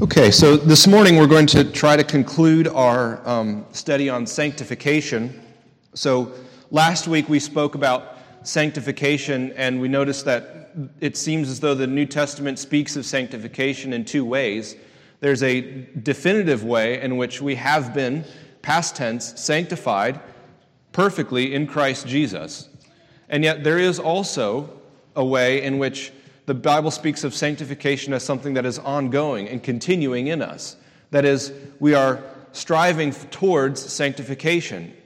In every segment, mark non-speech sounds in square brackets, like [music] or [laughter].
Okay, so this morning we're going to try to conclude our um, study on sanctification. So last week we spoke about sanctification, and we noticed that it seems as though the New Testament speaks of sanctification in two ways. There's a definitive way in which we have been, past tense, sanctified perfectly in Christ Jesus. And yet there is also a way in which the Bible speaks of sanctification as something that is ongoing and continuing in us. That is, we are striving towards sanctification.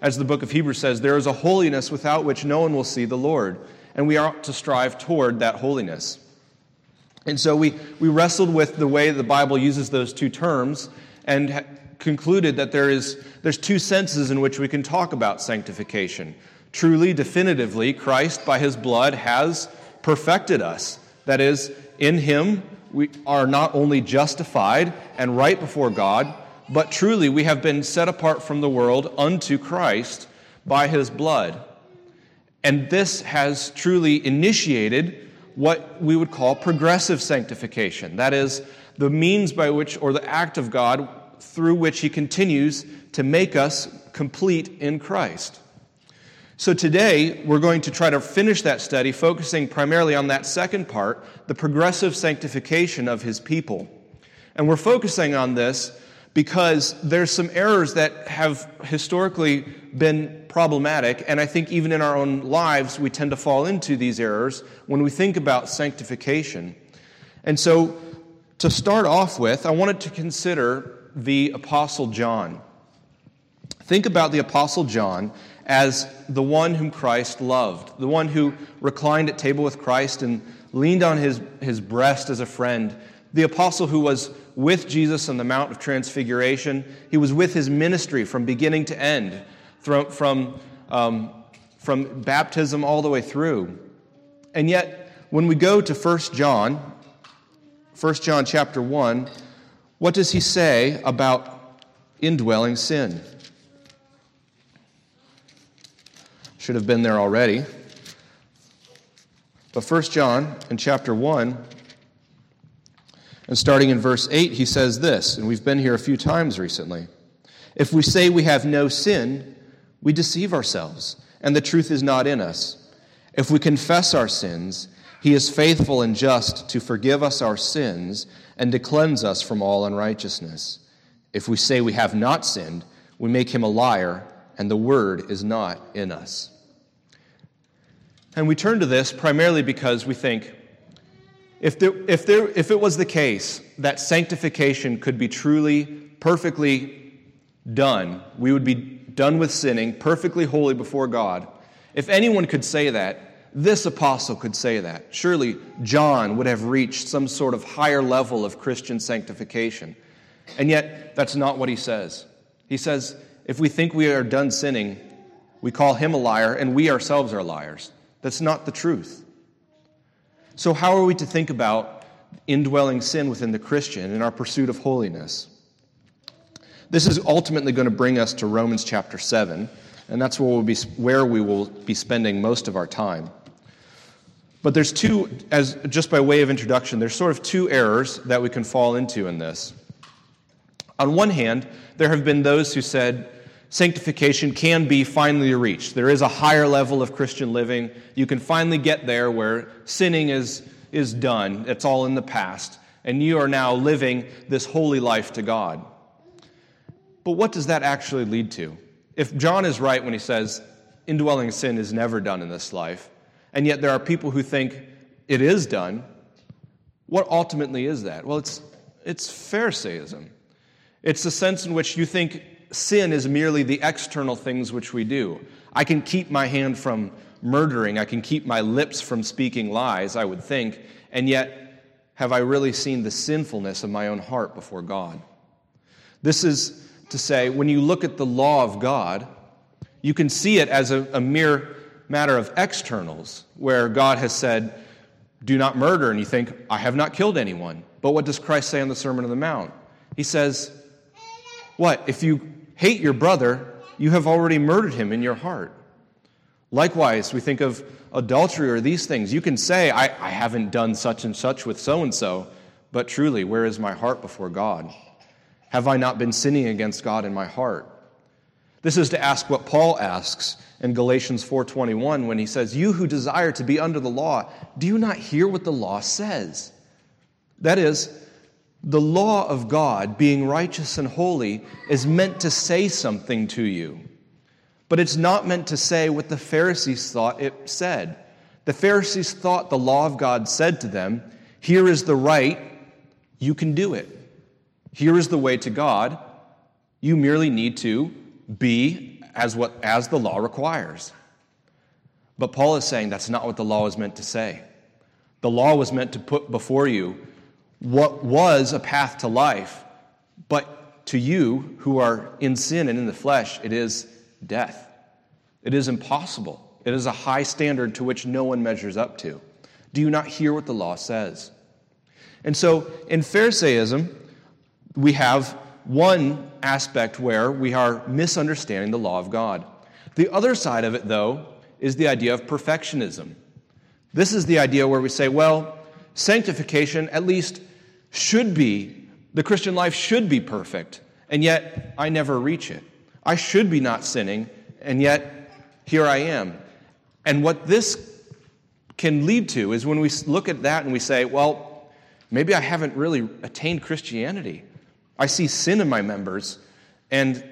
As the book of Hebrews says, there is a holiness without which no one will see the Lord, and we are to strive toward that holiness. And so we, we wrestled with the way the Bible uses those two terms and concluded that there is, there's two senses in which we can talk about sanctification. Truly, definitively, Christ, by his blood, has perfected us. That is, in Him we are not only justified and right before God, but truly we have been set apart from the world unto Christ by His blood. And this has truly initiated what we would call progressive sanctification. That is, the means by which, or the act of God through which He continues to make us complete in Christ. So today, we're going to try to finish that study, focusing primarily on that second part, the progressive sanctification of his people. And we're focusing on this because there's some errors that have historically been problematic, and I think even in our own lives, we tend to fall into these errors when we think about sanctification. And so, to start off with, I wanted to consider the Apostle John. Think about the Apostle John as the one whom Christ loved, the one who reclined at table with Christ and leaned on his, his breast as a friend, the apostle who was with Jesus on the Mount of Transfiguration. He was with his ministry from beginning to end, from, from, um, from baptism all the way through. And yet, when we go to 1 John, 1 John chapter 1, what does he say about indwelling sin? Should have been there already. But 1 John in chapter 1, and starting in verse 8, he says this, and we've been here a few times recently. If we say we have no sin, we deceive ourselves, and the truth is not in us. If we confess our sins, he is faithful and just to forgive us our sins and to cleanse us from all unrighteousness. If we say we have not sinned, we make him a liar, and the word is not in us. And we turn to this primarily because we think if, there, if, there, if it was the case that sanctification could be truly, perfectly done, we would be done with sinning, perfectly holy before God. If anyone could say that, this apostle could say that. Surely John would have reached some sort of higher level of Christian sanctification. And yet, that's not what he says. He says, if we think we are done sinning, we call him a liar, and we ourselves are liars. That's not the truth. So, how are we to think about indwelling sin within the Christian in our pursuit of holiness? This is ultimately going to bring us to Romans chapter 7, and that's where, we'll be, where we will be spending most of our time. But there's two, as just by way of introduction, there's sort of two errors that we can fall into in this. On one hand, there have been those who said, sanctification can be finally reached. There is a higher level of Christian living. You can finally get there where sinning is, is done, it's all in the past, and you are now living this holy life to God. But what does that actually lead to? If John is right when he says indwelling sin is never done in this life, and yet there are people who think it is done, what ultimately is that? Well, it's, it's Pharisaism. It's the sense in which you think sin is merely the external things which we do. I can keep my hand from murdering, I can keep my lips from speaking lies, I would think, and yet have I really seen the sinfulness of my own heart before God? This is to say, when you look at the law of God, you can see it as a, a mere matter of externals, where God has said, Do not murder, and you think, I have not killed anyone. But what does Christ say on the Sermon on the Mount? He says, What? If you hate your brother, you have already murdered him in your heart. Likewise, we think of adultery or these things. You can say, I, I haven't done such and such with so and so, But truly, where is my heart before God? Have I not been sinning against God in my heart? This is to ask what Paul asks in Galatians 4:21 when he says, "You who desire to be under the law, do you not hear what the law says?" That is, the law of God, being righteous and holy, is meant to say something to you. But it's not meant to say what the Pharisees thought it said. The Pharisees thought the law of God said to them, Here is the right, you can do it. Here is the way to God. You merely need to be as, what, as the law requires. But Paul is saying that's not what the law was meant to say. The law was meant to put before you what was a path to life, but to you who are in sin and in the flesh, it is death. It is impossible. It is a high standard to which no one measures up to. Do you not hear what the law says? And so in Pharisaism, we have one aspect where we are misunderstanding the law of God. The other side of it, though, is the idea of perfectionism. This is the idea where we say, well, sanctification at least should be, the Christian life should be perfect, and yet I never reach it. I should be not sinning, and yet here I am. And what this can lead to is when we look at that and we say, well, maybe I haven't really attained Christianity. I see sin in my members, and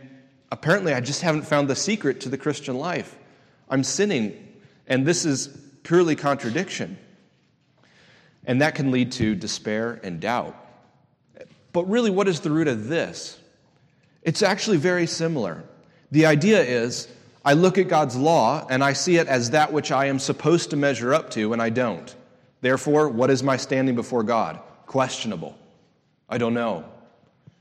apparently I just haven't found the secret to the Christian life. I'm sinning, and this is purely contradiction. And that can lead to despair and doubt. But really, what is the root of this? It's actually very similar. The idea is I look at God's law and I see it as that which I am supposed to measure up to, and I don't. Therefore, what is my standing before God? Questionable. I don't know.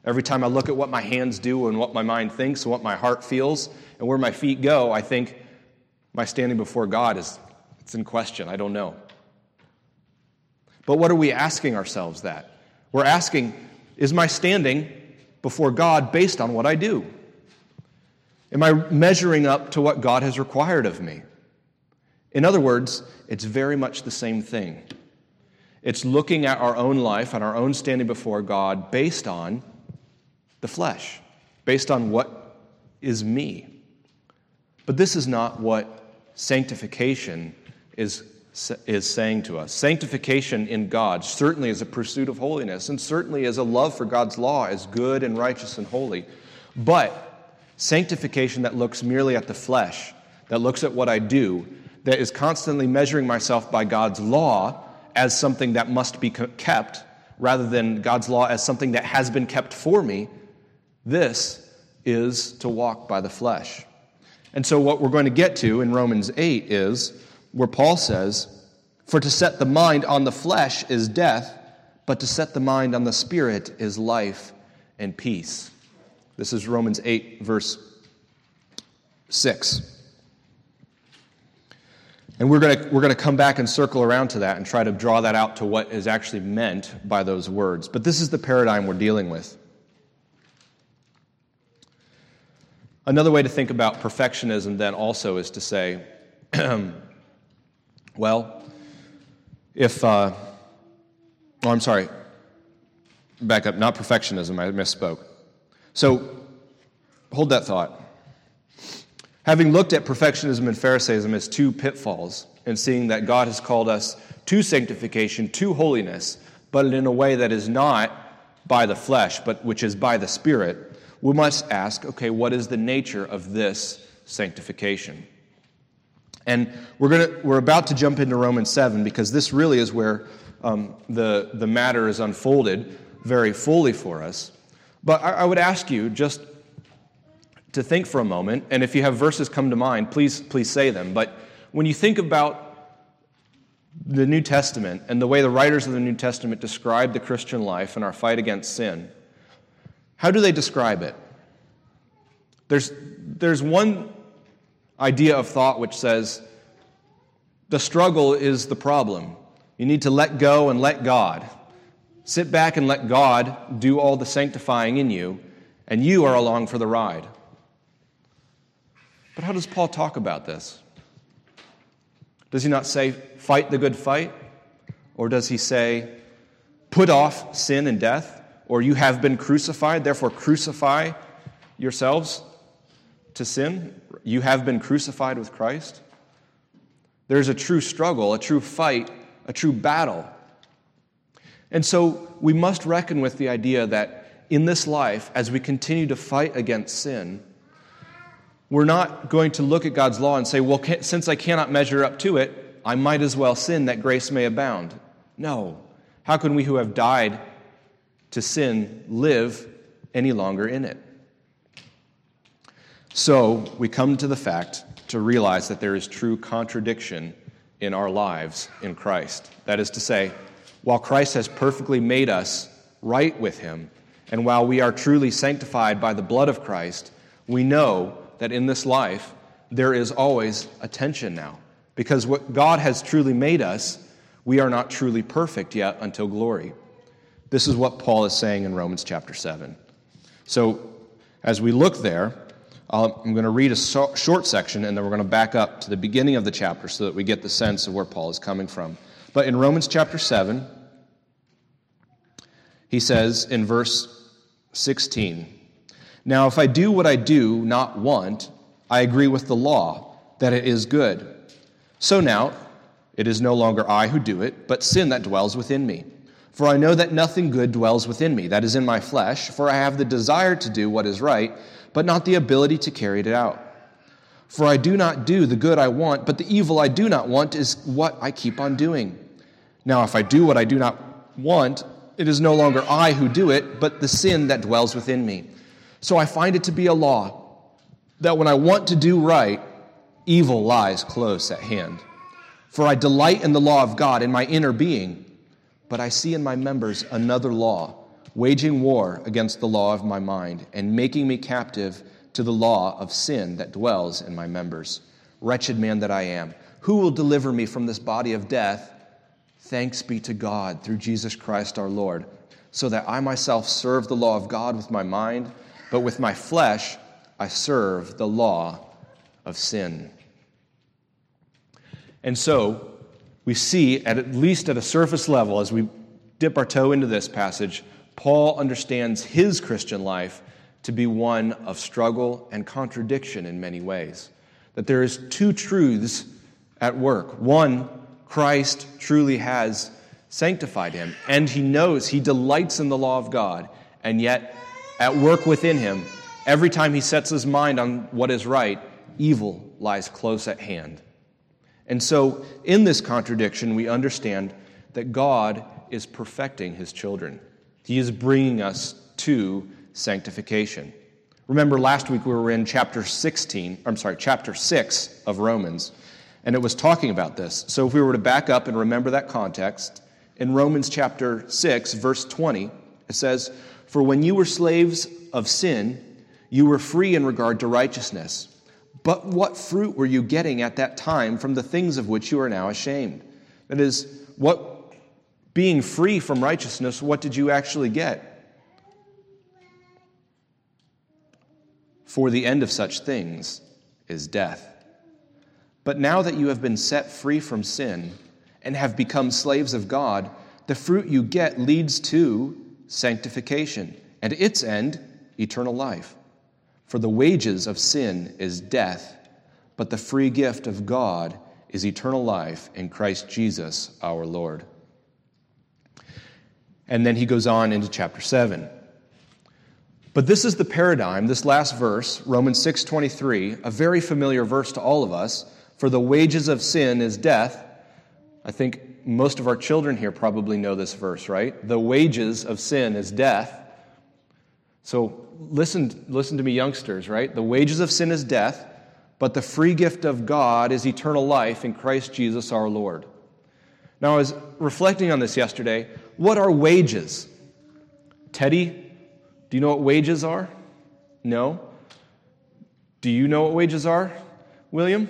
Every time I look at what my hands do and what my mind thinks and what my heart feels and where my feet go, I think my standing before God is it's in question. I don't know. But what are we asking ourselves that? We're asking, is my standing before God based on what I do? Am I measuring up to what God has required of me? In other words, it's very much the same thing. It's looking at our own life and our own standing before God based on the flesh, based on what is me. But this is not what sanctification is is saying to us. Sanctification in God certainly is a pursuit of holiness, and certainly is a love for God's law as good and righteous and holy. But sanctification that looks merely at the flesh, that looks at what I do, that is constantly measuring myself by God's law as something that must be kept, rather than God's law as something that has been kept for me, this is to walk by the flesh. And so, what we're going to get to in Romans 8 is where Paul says, For to set the mind on the flesh is death, but to set the mind on the spirit is life and peace. This is Romans 8, verse 6. And we're going we're to come back and circle around to that and try to draw that out to what is actually meant by those words. But this is the paradigm we're dealing with. Another way to think about perfectionism, then, also is to say, [clears throat] Well, if, uh, oh, I'm sorry, back up, not perfectionism, I misspoke. So, hold that thought. Having looked at perfectionism and Pharisaism as two pitfalls, and seeing that God has called us to sanctification, to holiness, but in a way that is not by the flesh, but which is by the Spirit, we must ask okay, what is the nature of this sanctification? And we're, gonna, we're about to jump into Romans 7 because this really is where um, the, the matter is unfolded very fully for us. But I, I would ask you just to think for a moment, and if you have verses come to mind, please, please say them. But when you think about the New Testament and the way the writers of the New Testament describe the Christian life and our fight against sin, how do they describe it? There's, there's one idea of thought which says the struggle is the problem. You need to let go and let God. Sit back and let God do all the sanctifying in you, and you are along for the ride. But how does Paul talk about this? Does he not say, fight the good fight? Or does he say, put off sin and death, or you have been crucified, therefore crucify yourselves to sin. You have been crucified with Christ. There's a true struggle, a true fight, a true battle. And so we must reckon with the idea that in this life, as we continue to fight against sin, we're not going to look at God's law and say, well, since I cannot measure up to it, I might as well sin that grace may abound. No. How can we who have died to sin live any longer in it? So we come to the fact to realize that there is true contradiction in our lives in Christ. That is to say, while Christ has perfectly made us right with Him, and while we are truly sanctified by the blood of Christ, we know that in this life there is always a tension now. Because what God has truly made us, we are not truly perfect yet until glory. This is what Paul is saying in Romans chapter 7. So, as we look there, I'm going to read a short section and then we're going to back up to the beginning of the chapter so that we get the sense of where Paul is coming from. But in Romans chapter 7, he says in verse 16, Now if I do what I do not want, I agree with the law that it is good. So now, it is no longer I who do it, but sin that dwells within me. For I know that nothing good dwells within me, that is in my flesh, for I have the desire to do what is right but not the ability to carry it out. For I do not do the good I want, but the evil I do not want is what I keep on doing. Now, if I do what I do not want, it is no longer I who do it, but the sin that dwells within me. So I find it to be a law that when I want to do right, evil lies close at hand. For I delight in the law of God in my inner being, but I see in my members another law waging war against the law of my mind, and making me captive to the law of sin that dwells in my members. Wretched man that I am, who will deliver me from this body of death? Thanks be to God through Jesus Christ our Lord, so that I myself serve the law of God with my mind, but with my flesh I serve the law of sin. And so, we see, at, at least at a surface level, as we dip our toe into this passage, Paul understands his Christian life to be one of struggle and contradiction in many ways. That there is two truths at work. One, Christ truly has sanctified him, and he knows he delights in the law of God, and yet at work within him, every time he sets his mind on what is right, evil lies close at hand. And so, in this contradiction, we understand that God is perfecting his children. He is bringing us to sanctification. Remember, last week we were in chapter 16, I'm sorry, chapter 6 of Romans, and it was talking about this. So if we were to back up and remember that context, in Romans chapter 6, verse 20, it says, For when you were slaves of sin, you were free in regard to righteousness. But what fruit were you getting at that time from the things of which you are now ashamed? That is, what being free from righteousness, what did you actually get? For the end of such things is death. But now that you have been set free from sin and have become slaves of God, the fruit you get leads to sanctification, and its end, eternal life. For the wages of sin is death, but the free gift of God is eternal life in Christ Jesus our Lord. And then he goes on into chapter 7. But this is the paradigm, this last verse, Romans 6:23, a very familiar verse to all of us, for the wages of sin is death. I think most of our children here probably know this verse, right? The wages of sin is death. So listen, listen to me, youngsters, right? The wages of sin is death, but the free gift of God is eternal life in Christ Jesus our Lord. Now, I was reflecting on this yesterday. What are wages? Teddy, do you know what wages are? No. Do you know what wages are, William?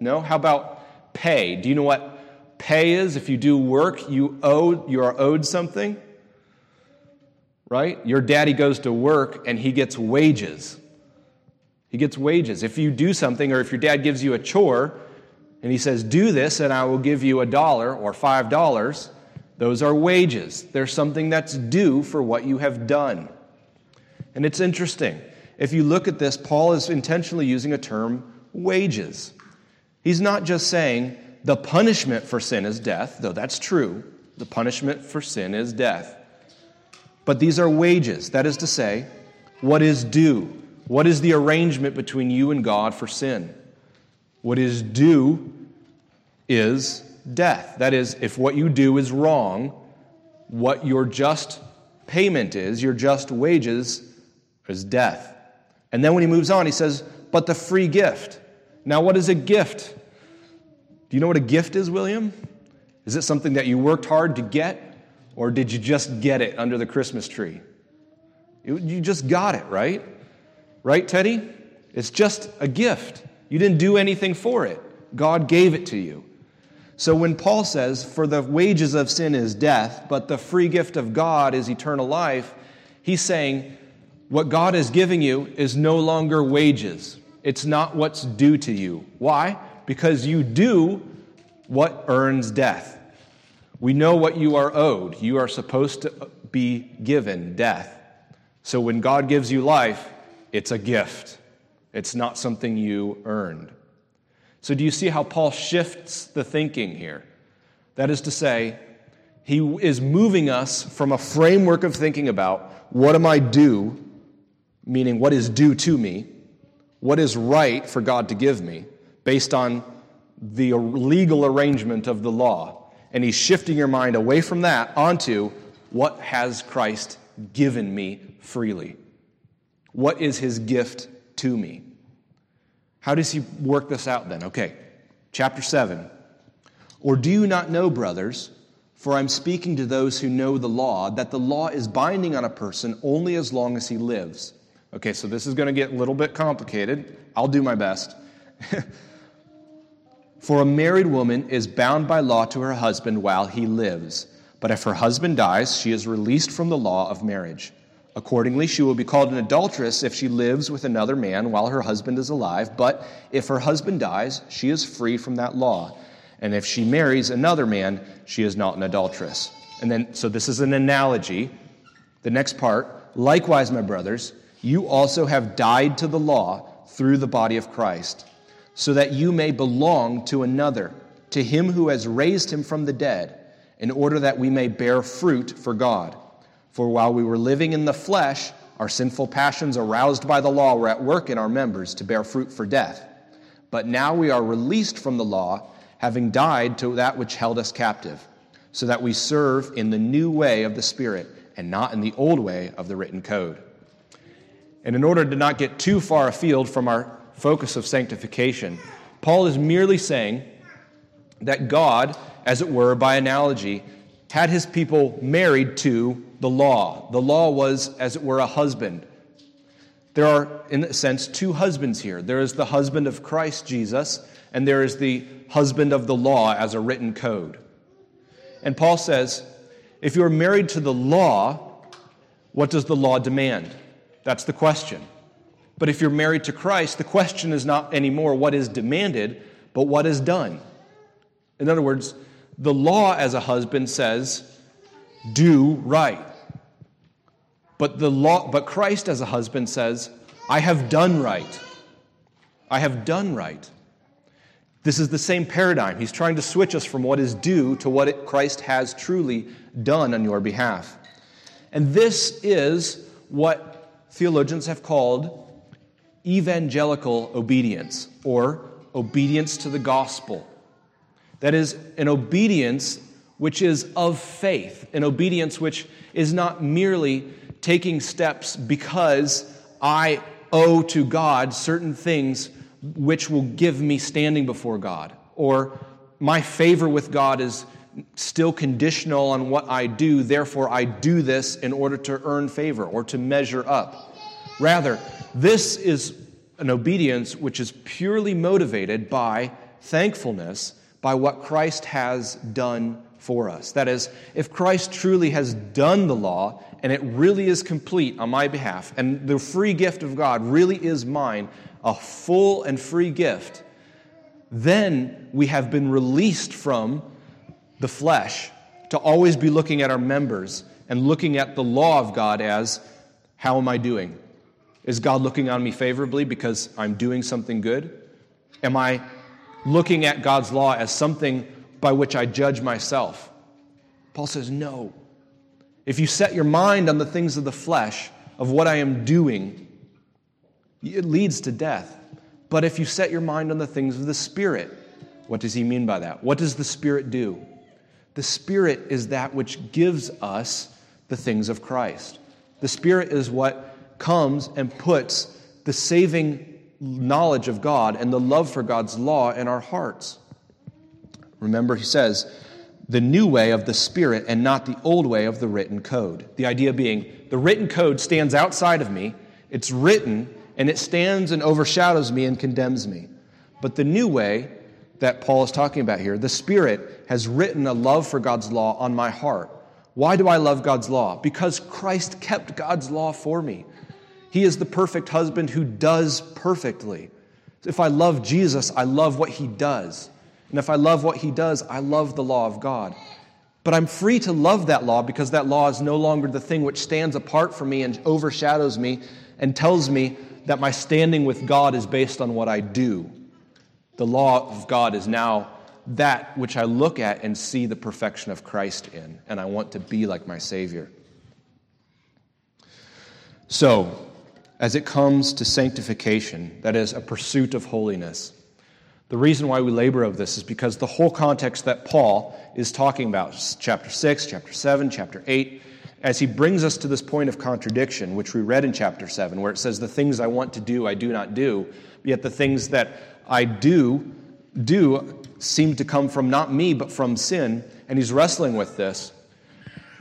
No. How about pay? Do you know what pay is? If you do work, you owe you are owed something. Right? Your daddy goes to work and he gets wages. He gets wages. If you do something or if your dad gives you a chore and he says, "Do this and I will give you a dollar or 5 dollars," Those are wages. They're something that's due for what you have done. And it's interesting. If you look at this, Paul is intentionally using a term wages. He's not just saying the punishment for sin is death, though that's true. The punishment for sin is death. But these are wages. That is to say, what is due? What is the arrangement between you and God for sin? What is due is death. That is, if what you do is wrong, what your just payment is, your just wages, is death. And then when he moves on, he says, but the free gift. Now, what is a gift? Do you know what a gift is, William? Is it something that you worked hard to get, or did you just get it under the Christmas tree? You just got it, right? Right, Teddy? It's just a gift. You didn't do anything for it, God gave it to you. So when Paul says, For the wages of sin is death, but the free gift of God is eternal life, he's saying, What God is giving you is no longer wages. It's not what's due to you. Why? Because you do what earns death. We know what you are owed. You are supposed to be given death. So when God gives you life, it's a gift, it's not something you earned. So, do you see how Paul shifts the thinking here? That is to say, he is moving us from a framework of thinking about what am I due, meaning what is due to me, what is right for God to give me, based on the legal arrangement of the law. And he's shifting your mind away from that onto what has Christ given me freely? What is his gift to me? How does he work this out then? Okay, chapter 7. Or do you not know, brothers, for I'm speaking to those who know the law, that the law is binding on a person only as long as he lives? Okay, so this is going to get a little bit complicated. I'll do my best. [laughs] for a married woman is bound by law to her husband while he lives. But if her husband dies, she is released from the law of marriage. Accordingly, she will be called an adulteress if she lives with another man while her husband is alive. But if her husband dies, she is free from that law. And if she marries another man, she is not an adulteress. And then, so this is an analogy. The next part, likewise, my brothers, you also have died to the law through the body of Christ, so that you may belong to another, to him who has raised him from the dead, in order that we may bear fruit for God. For while we were living in the flesh, our sinful passions aroused by the law were at work in our members to bear fruit for death. But now we are released from the law, having died to that which held us captive, so that we serve in the new way of the Spirit and not in the old way of the written code. And in order to not get too far afield from our focus of sanctification, Paul is merely saying that God, as it were, by analogy, had his people married to the law. The law was, as it were, a husband. There are, in a sense, two husbands here. There is the husband of Christ Jesus, and there is the husband of the law as a written code. And Paul says, if you're married to the law, what does the law demand? That's the question. But if you're married to Christ, the question is not anymore what is demanded, but what is done. In other words, the law as a husband says, do right. But the law but Christ as a husband says, I have done right. I have done right. This is the same paradigm. He's trying to switch us from what is due to what it, Christ has truly done on your behalf. And this is what theologians have called evangelical obedience or obedience to the gospel. That is, an obedience which is of faith, an obedience which is not merely taking steps because I owe to God certain things which will give me standing before God, or my favor with God is still conditional on what I do, therefore I do this in order to earn favor or to measure up. Rather, this is an obedience which is purely motivated by thankfulness by what Christ has done for us. That is, if Christ truly has done the law and it really is complete on my behalf, and the free gift of God really is mine, a full and free gift, then we have been released from the flesh to always be looking at our members and looking at the law of God as how am I doing? Is God looking on me favorably because I'm doing something good? Am I looking at God's law as something by which I judge myself? Paul says, no. If you set your mind on the things of the flesh, of what I am doing, it leads to death. But if you set your mind on the things of the Spirit, what does he mean by that? What does the Spirit do? The Spirit is that which gives us the things of Christ. The Spirit is what comes and puts the saving knowledge of God and the love for God's law in our hearts. Remember, he says, the new way of the Spirit and not the old way of the written code. The idea being, the written code stands outside of me, it's written, and it stands and overshadows me and condemns me. But the new way that Paul is talking about here, the Spirit has written a love for God's law on my heart. Why do I love God's law? Because Christ kept God's law for me. He is the perfect husband who does perfectly. If I love Jesus, I love what he does. And if I love what he does, I love the law of God. But I'm free to love that law because that law is no longer the thing which stands apart from me and overshadows me and tells me that my standing with God is based on what I do. The law of God is now that which I look at and see the perfection of Christ in, and I want to be like my Savior. So, as it comes to sanctification, that is, a pursuit of holiness. The reason why we labor over this is because the whole context that Paul is talking about, chapter 6, chapter 7, chapter 8, as he brings us to this point of contradiction, which we read in chapter 7, where it says, The things I want to do, I do not do, yet the things that I do, do seem to come from not me, but from sin. And he's wrestling with this.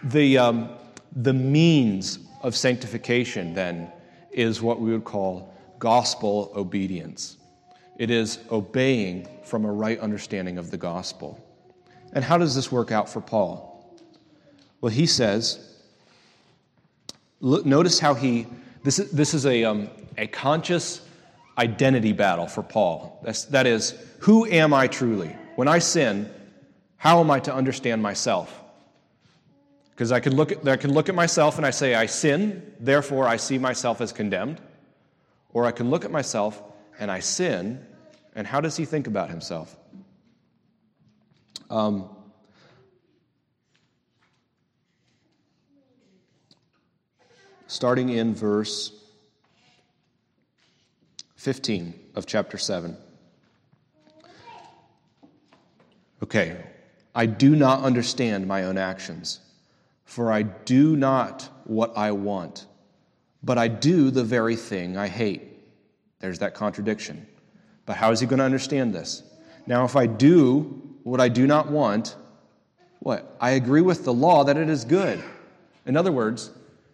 The, um, the means of sanctification, then, is what we would call gospel obedience. It is obeying from a right understanding of the gospel. And how does this work out for Paul? Well, he says, look, notice how he, this is, this is a, um, a conscious identity battle for Paul. That's, that is, who am I truly? When I sin, how am I to understand myself? Because I can look at, I can look at myself and I say, I sin, therefore I see myself as condemned. Or I can look at myself and I sin, and how does he think about himself? Um, starting in verse 15 of chapter 7. Okay, I do not understand my own actions. For I do not what I want, but I do the very thing I hate. There's that contradiction. But how is he going to understand this? Now, if I do what I do not want, what? I agree with the law that it is good. In other words,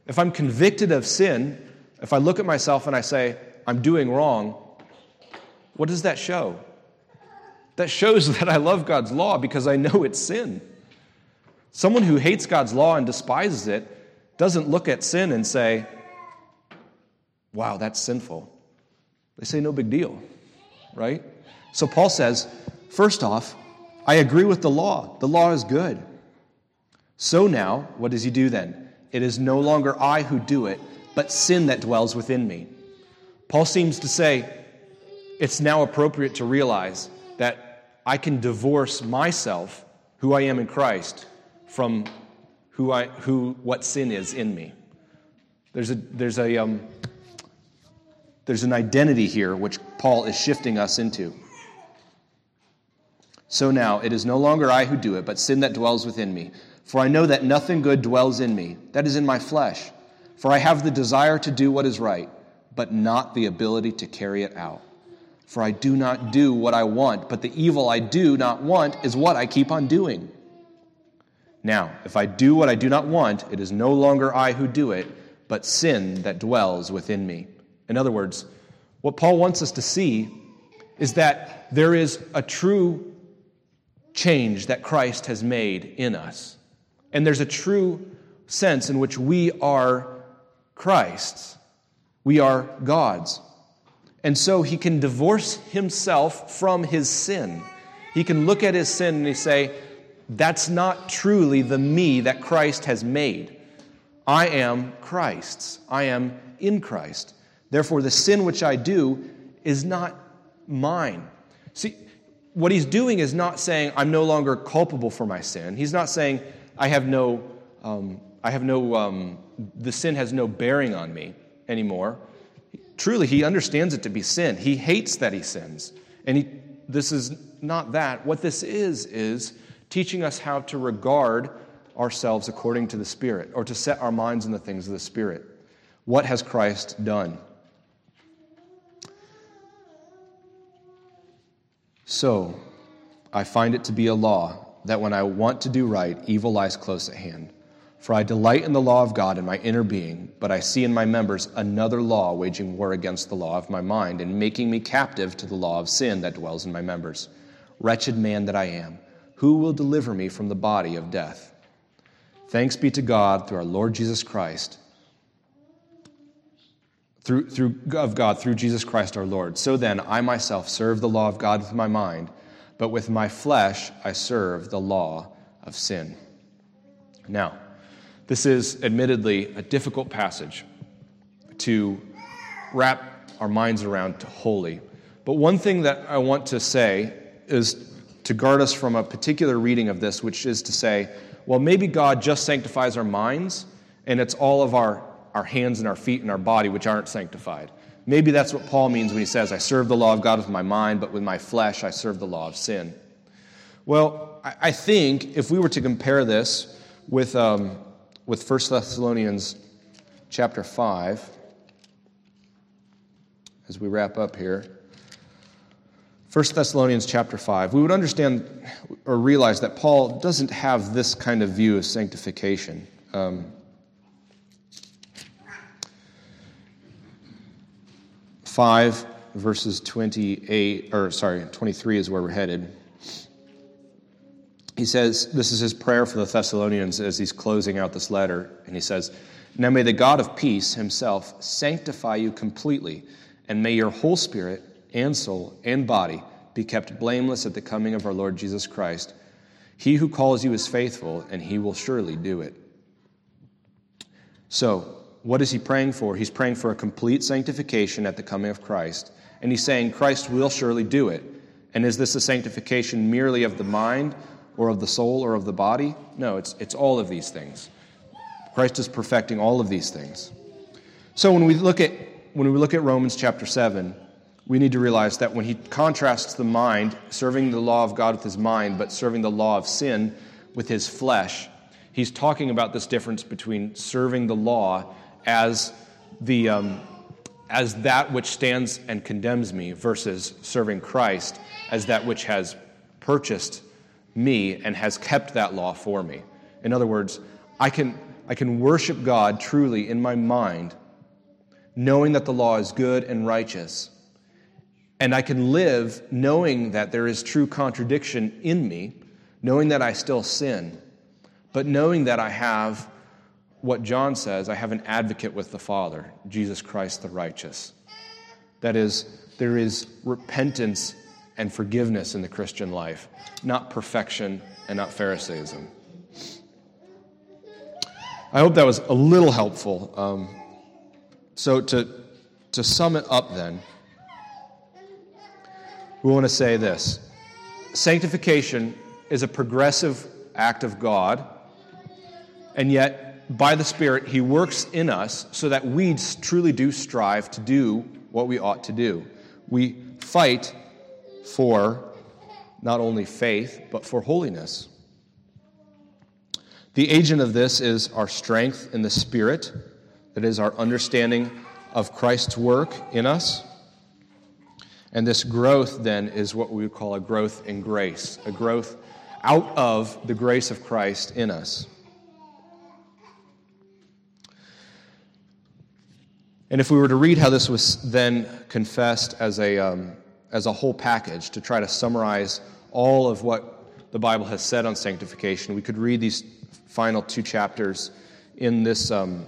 if I'm convicted of sin, if I look at myself and I say, I'm doing wrong, what does that show? That shows [laughs] that I love God's law because I know it's sin. Someone who hates God's law and despises it doesn't look at sin and say, wow, that's sinful. They say, no big deal, right? So Paul says, first off, I agree with the law. The law is good. So now, what does he do then? It is no longer I who do it, but sin that dwells within me. Paul seems to say, it's now appropriate to realize that I can divorce myself, who I am in Christ, from who I, who, what sin is in me. There's, a, there's, a, um, there's an identity here which Paul is shifting us into. So now, it is no longer I who do it, but sin that dwells within me. For I know that nothing good dwells in me, that is in my flesh. For I have the desire to do what is right, but not the ability to carry it out. For I do not do what I want, but the evil I do not want is what I keep on doing. Now, if I do what I do not want, it is no longer I who do it, but sin that dwells within me. In other words, what Paul wants us to see is that there is a true change that Christ has made in us. And there's a true sense in which we are Christ's, we are God's. And so he can divorce himself from his sin. He can look at his sin and he say, That's not truly the me that Christ has made. I am Christ's. I am in Christ. Therefore, the sin which I do is not mine. See, what he's doing is not saying I'm no longer culpable for my sin. He's not saying I have no, um, I have no, um, the sin has no bearing on me anymore. Truly, he understands it to be sin. He hates that he sins. And he, this is not that. What this is, is teaching us how to regard ourselves according to the Spirit, or to set our minds in the things of the Spirit. What has Christ done? So, I find it to be a law that when I want to do right, evil lies close at hand. For I delight in the law of God in my inner being, but I see in my members another law waging war against the law of my mind and making me captive to the law of sin that dwells in my members. Wretched man that I am, who will deliver me from the body of death? Thanks be to God through our Lord Jesus Christ through, through, of God through Jesus Christ our Lord. So then, I myself serve the law of God with my mind, but with my flesh I serve the law of sin. Now, this is admittedly a difficult passage to wrap our minds around to holy. But one thing that I want to say is to guard us from a particular reading of this, which is to say, well, maybe God just sanctifies our minds, and it's all of our our hands and our feet and our body, which aren't sanctified. Maybe that's what Paul means when he says, I serve the law of God with my mind, but with my flesh I serve the law of sin. Well, I think if we were to compare this with, um, with 1 Thessalonians chapter 5, as we wrap up here, 1 Thessalonians chapter 5, we would understand or realize that Paul doesn't have this kind of view of sanctification. Um, 5, verses 28, or sorry, 23 is where we're headed. He says, This is his prayer for the Thessalonians as he's closing out this letter. And he says, Now may the God of peace himself sanctify you completely, and may your whole spirit and soul and body be kept blameless at the coming of our Lord Jesus Christ. He who calls you is faithful, and he will surely do it. So, what is he praying for? He's praying for a complete sanctification at the coming of Christ. And he's saying Christ will surely do it. And is this a sanctification merely of the mind or of the soul or of the body? No, it's, it's all of these things. Christ is perfecting all of these things. So when we look at when we look at Romans chapter 7, we need to realize that when he contrasts the mind, serving the law of God with his mind, but serving the law of sin with his flesh, he's talking about this difference between serving the law as, the, um, as that which stands and condemns me versus serving Christ as that which has purchased me and has kept that law for me. In other words, I can, I can worship God truly in my mind, knowing that the law is good and righteous. And I can live knowing that there is true contradiction in me, knowing that I still sin, but knowing that I have what John says I have an advocate with the Father, Jesus Christ the righteous. That is, there is repentance and forgiveness in the Christian life, not perfection and not Pharisaism. I hope that was a little helpful. Um, so, to, to sum it up, then, we want to say this Sanctification is a progressive act of God, and yet by the Spirit, He works in us so that we truly do strive to do what we ought to do. We fight for not only faith, but for holiness. The agent of this is our strength in the Spirit, that is, our understanding of Christ's work in us. And this growth, then, is what we would call a growth in grace, a growth out of the grace of Christ in us. And if we were to read how this was then confessed as a, um, as a whole package, to try to summarize all of what the Bible has said on sanctification, we could read these final two chapters in this, um,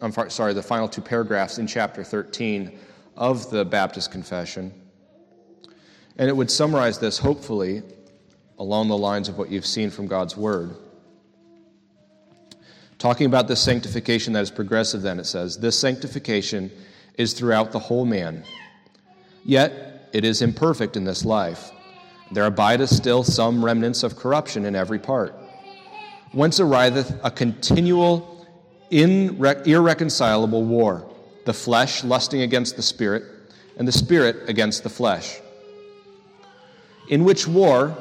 I'm sorry, the final two paragraphs in chapter 13 of the Baptist Confession. And it would summarize this, hopefully, along the lines of what you've seen from God's Word. Talking about this sanctification that is progressive, then it says, This sanctification is throughout the whole man. Yet it is imperfect in this life. There abideth still some remnants of corruption in every part. Whence ariseth a continual, irreconcilable war, the flesh lusting against the spirit, and the spirit against the flesh. In which war,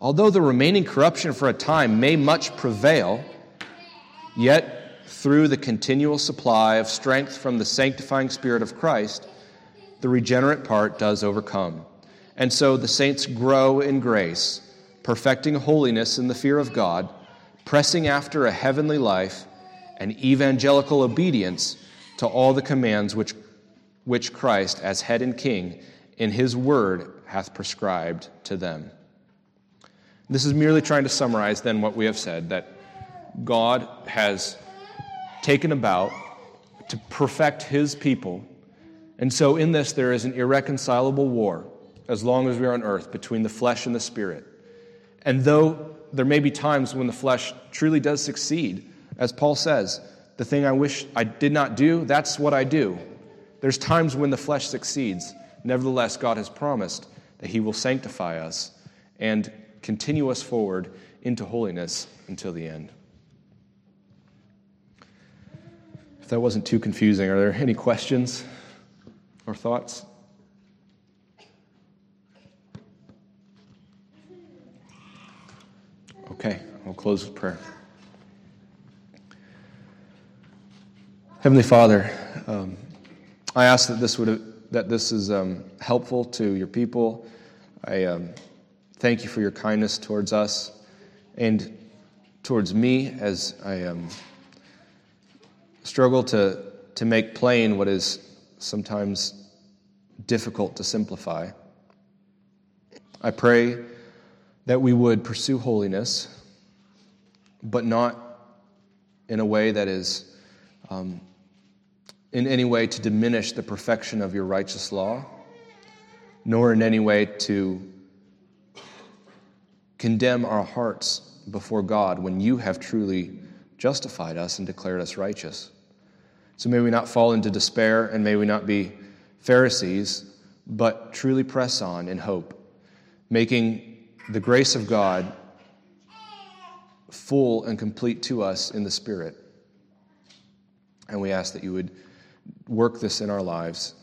although the remaining corruption for a time may much prevail, Yet, through the continual supply of strength from the sanctifying Spirit of Christ, the regenerate part does overcome. And so the saints grow in grace, perfecting holiness in the fear of God, pressing after a heavenly life and evangelical obedience to all the commands which, which Christ, as head and king, in his word hath prescribed to them. This is merely trying to summarize then what we have said that God has taken about to perfect his people. And so, in this, there is an irreconcilable war as long as we are on earth between the flesh and the spirit. And though there may be times when the flesh truly does succeed, as Paul says, the thing I wish I did not do, that's what I do. There's times when the flesh succeeds. Nevertheless, God has promised that He will sanctify us and continue us forward into holiness until the end. If that wasn't too confusing, are there any questions or thoughts? Okay, I'll close with prayer. Heavenly Father, um, I ask that this would that this is um, helpful to your people. I um, thank you for your kindness towards us and towards me as I um, struggle to, to make plain what is sometimes difficult to simplify. I pray that we would pursue holiness, but not in a way that is um, in any way to diminish the perfection of your righteous law, nor in any way to condemn our hearts before God when you have truly justified us and declared us righteous. So may we not fall into despair and may we not be Pharisees, but truly press on in hope, making the grace of God full and complete to us in the Spirit. And we ask that you would work this in our lives.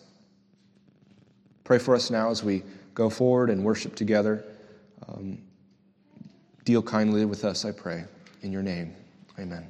Pray for us now as we go forward and worship together. Um, deal kindly with us, I pray. In your name, amen.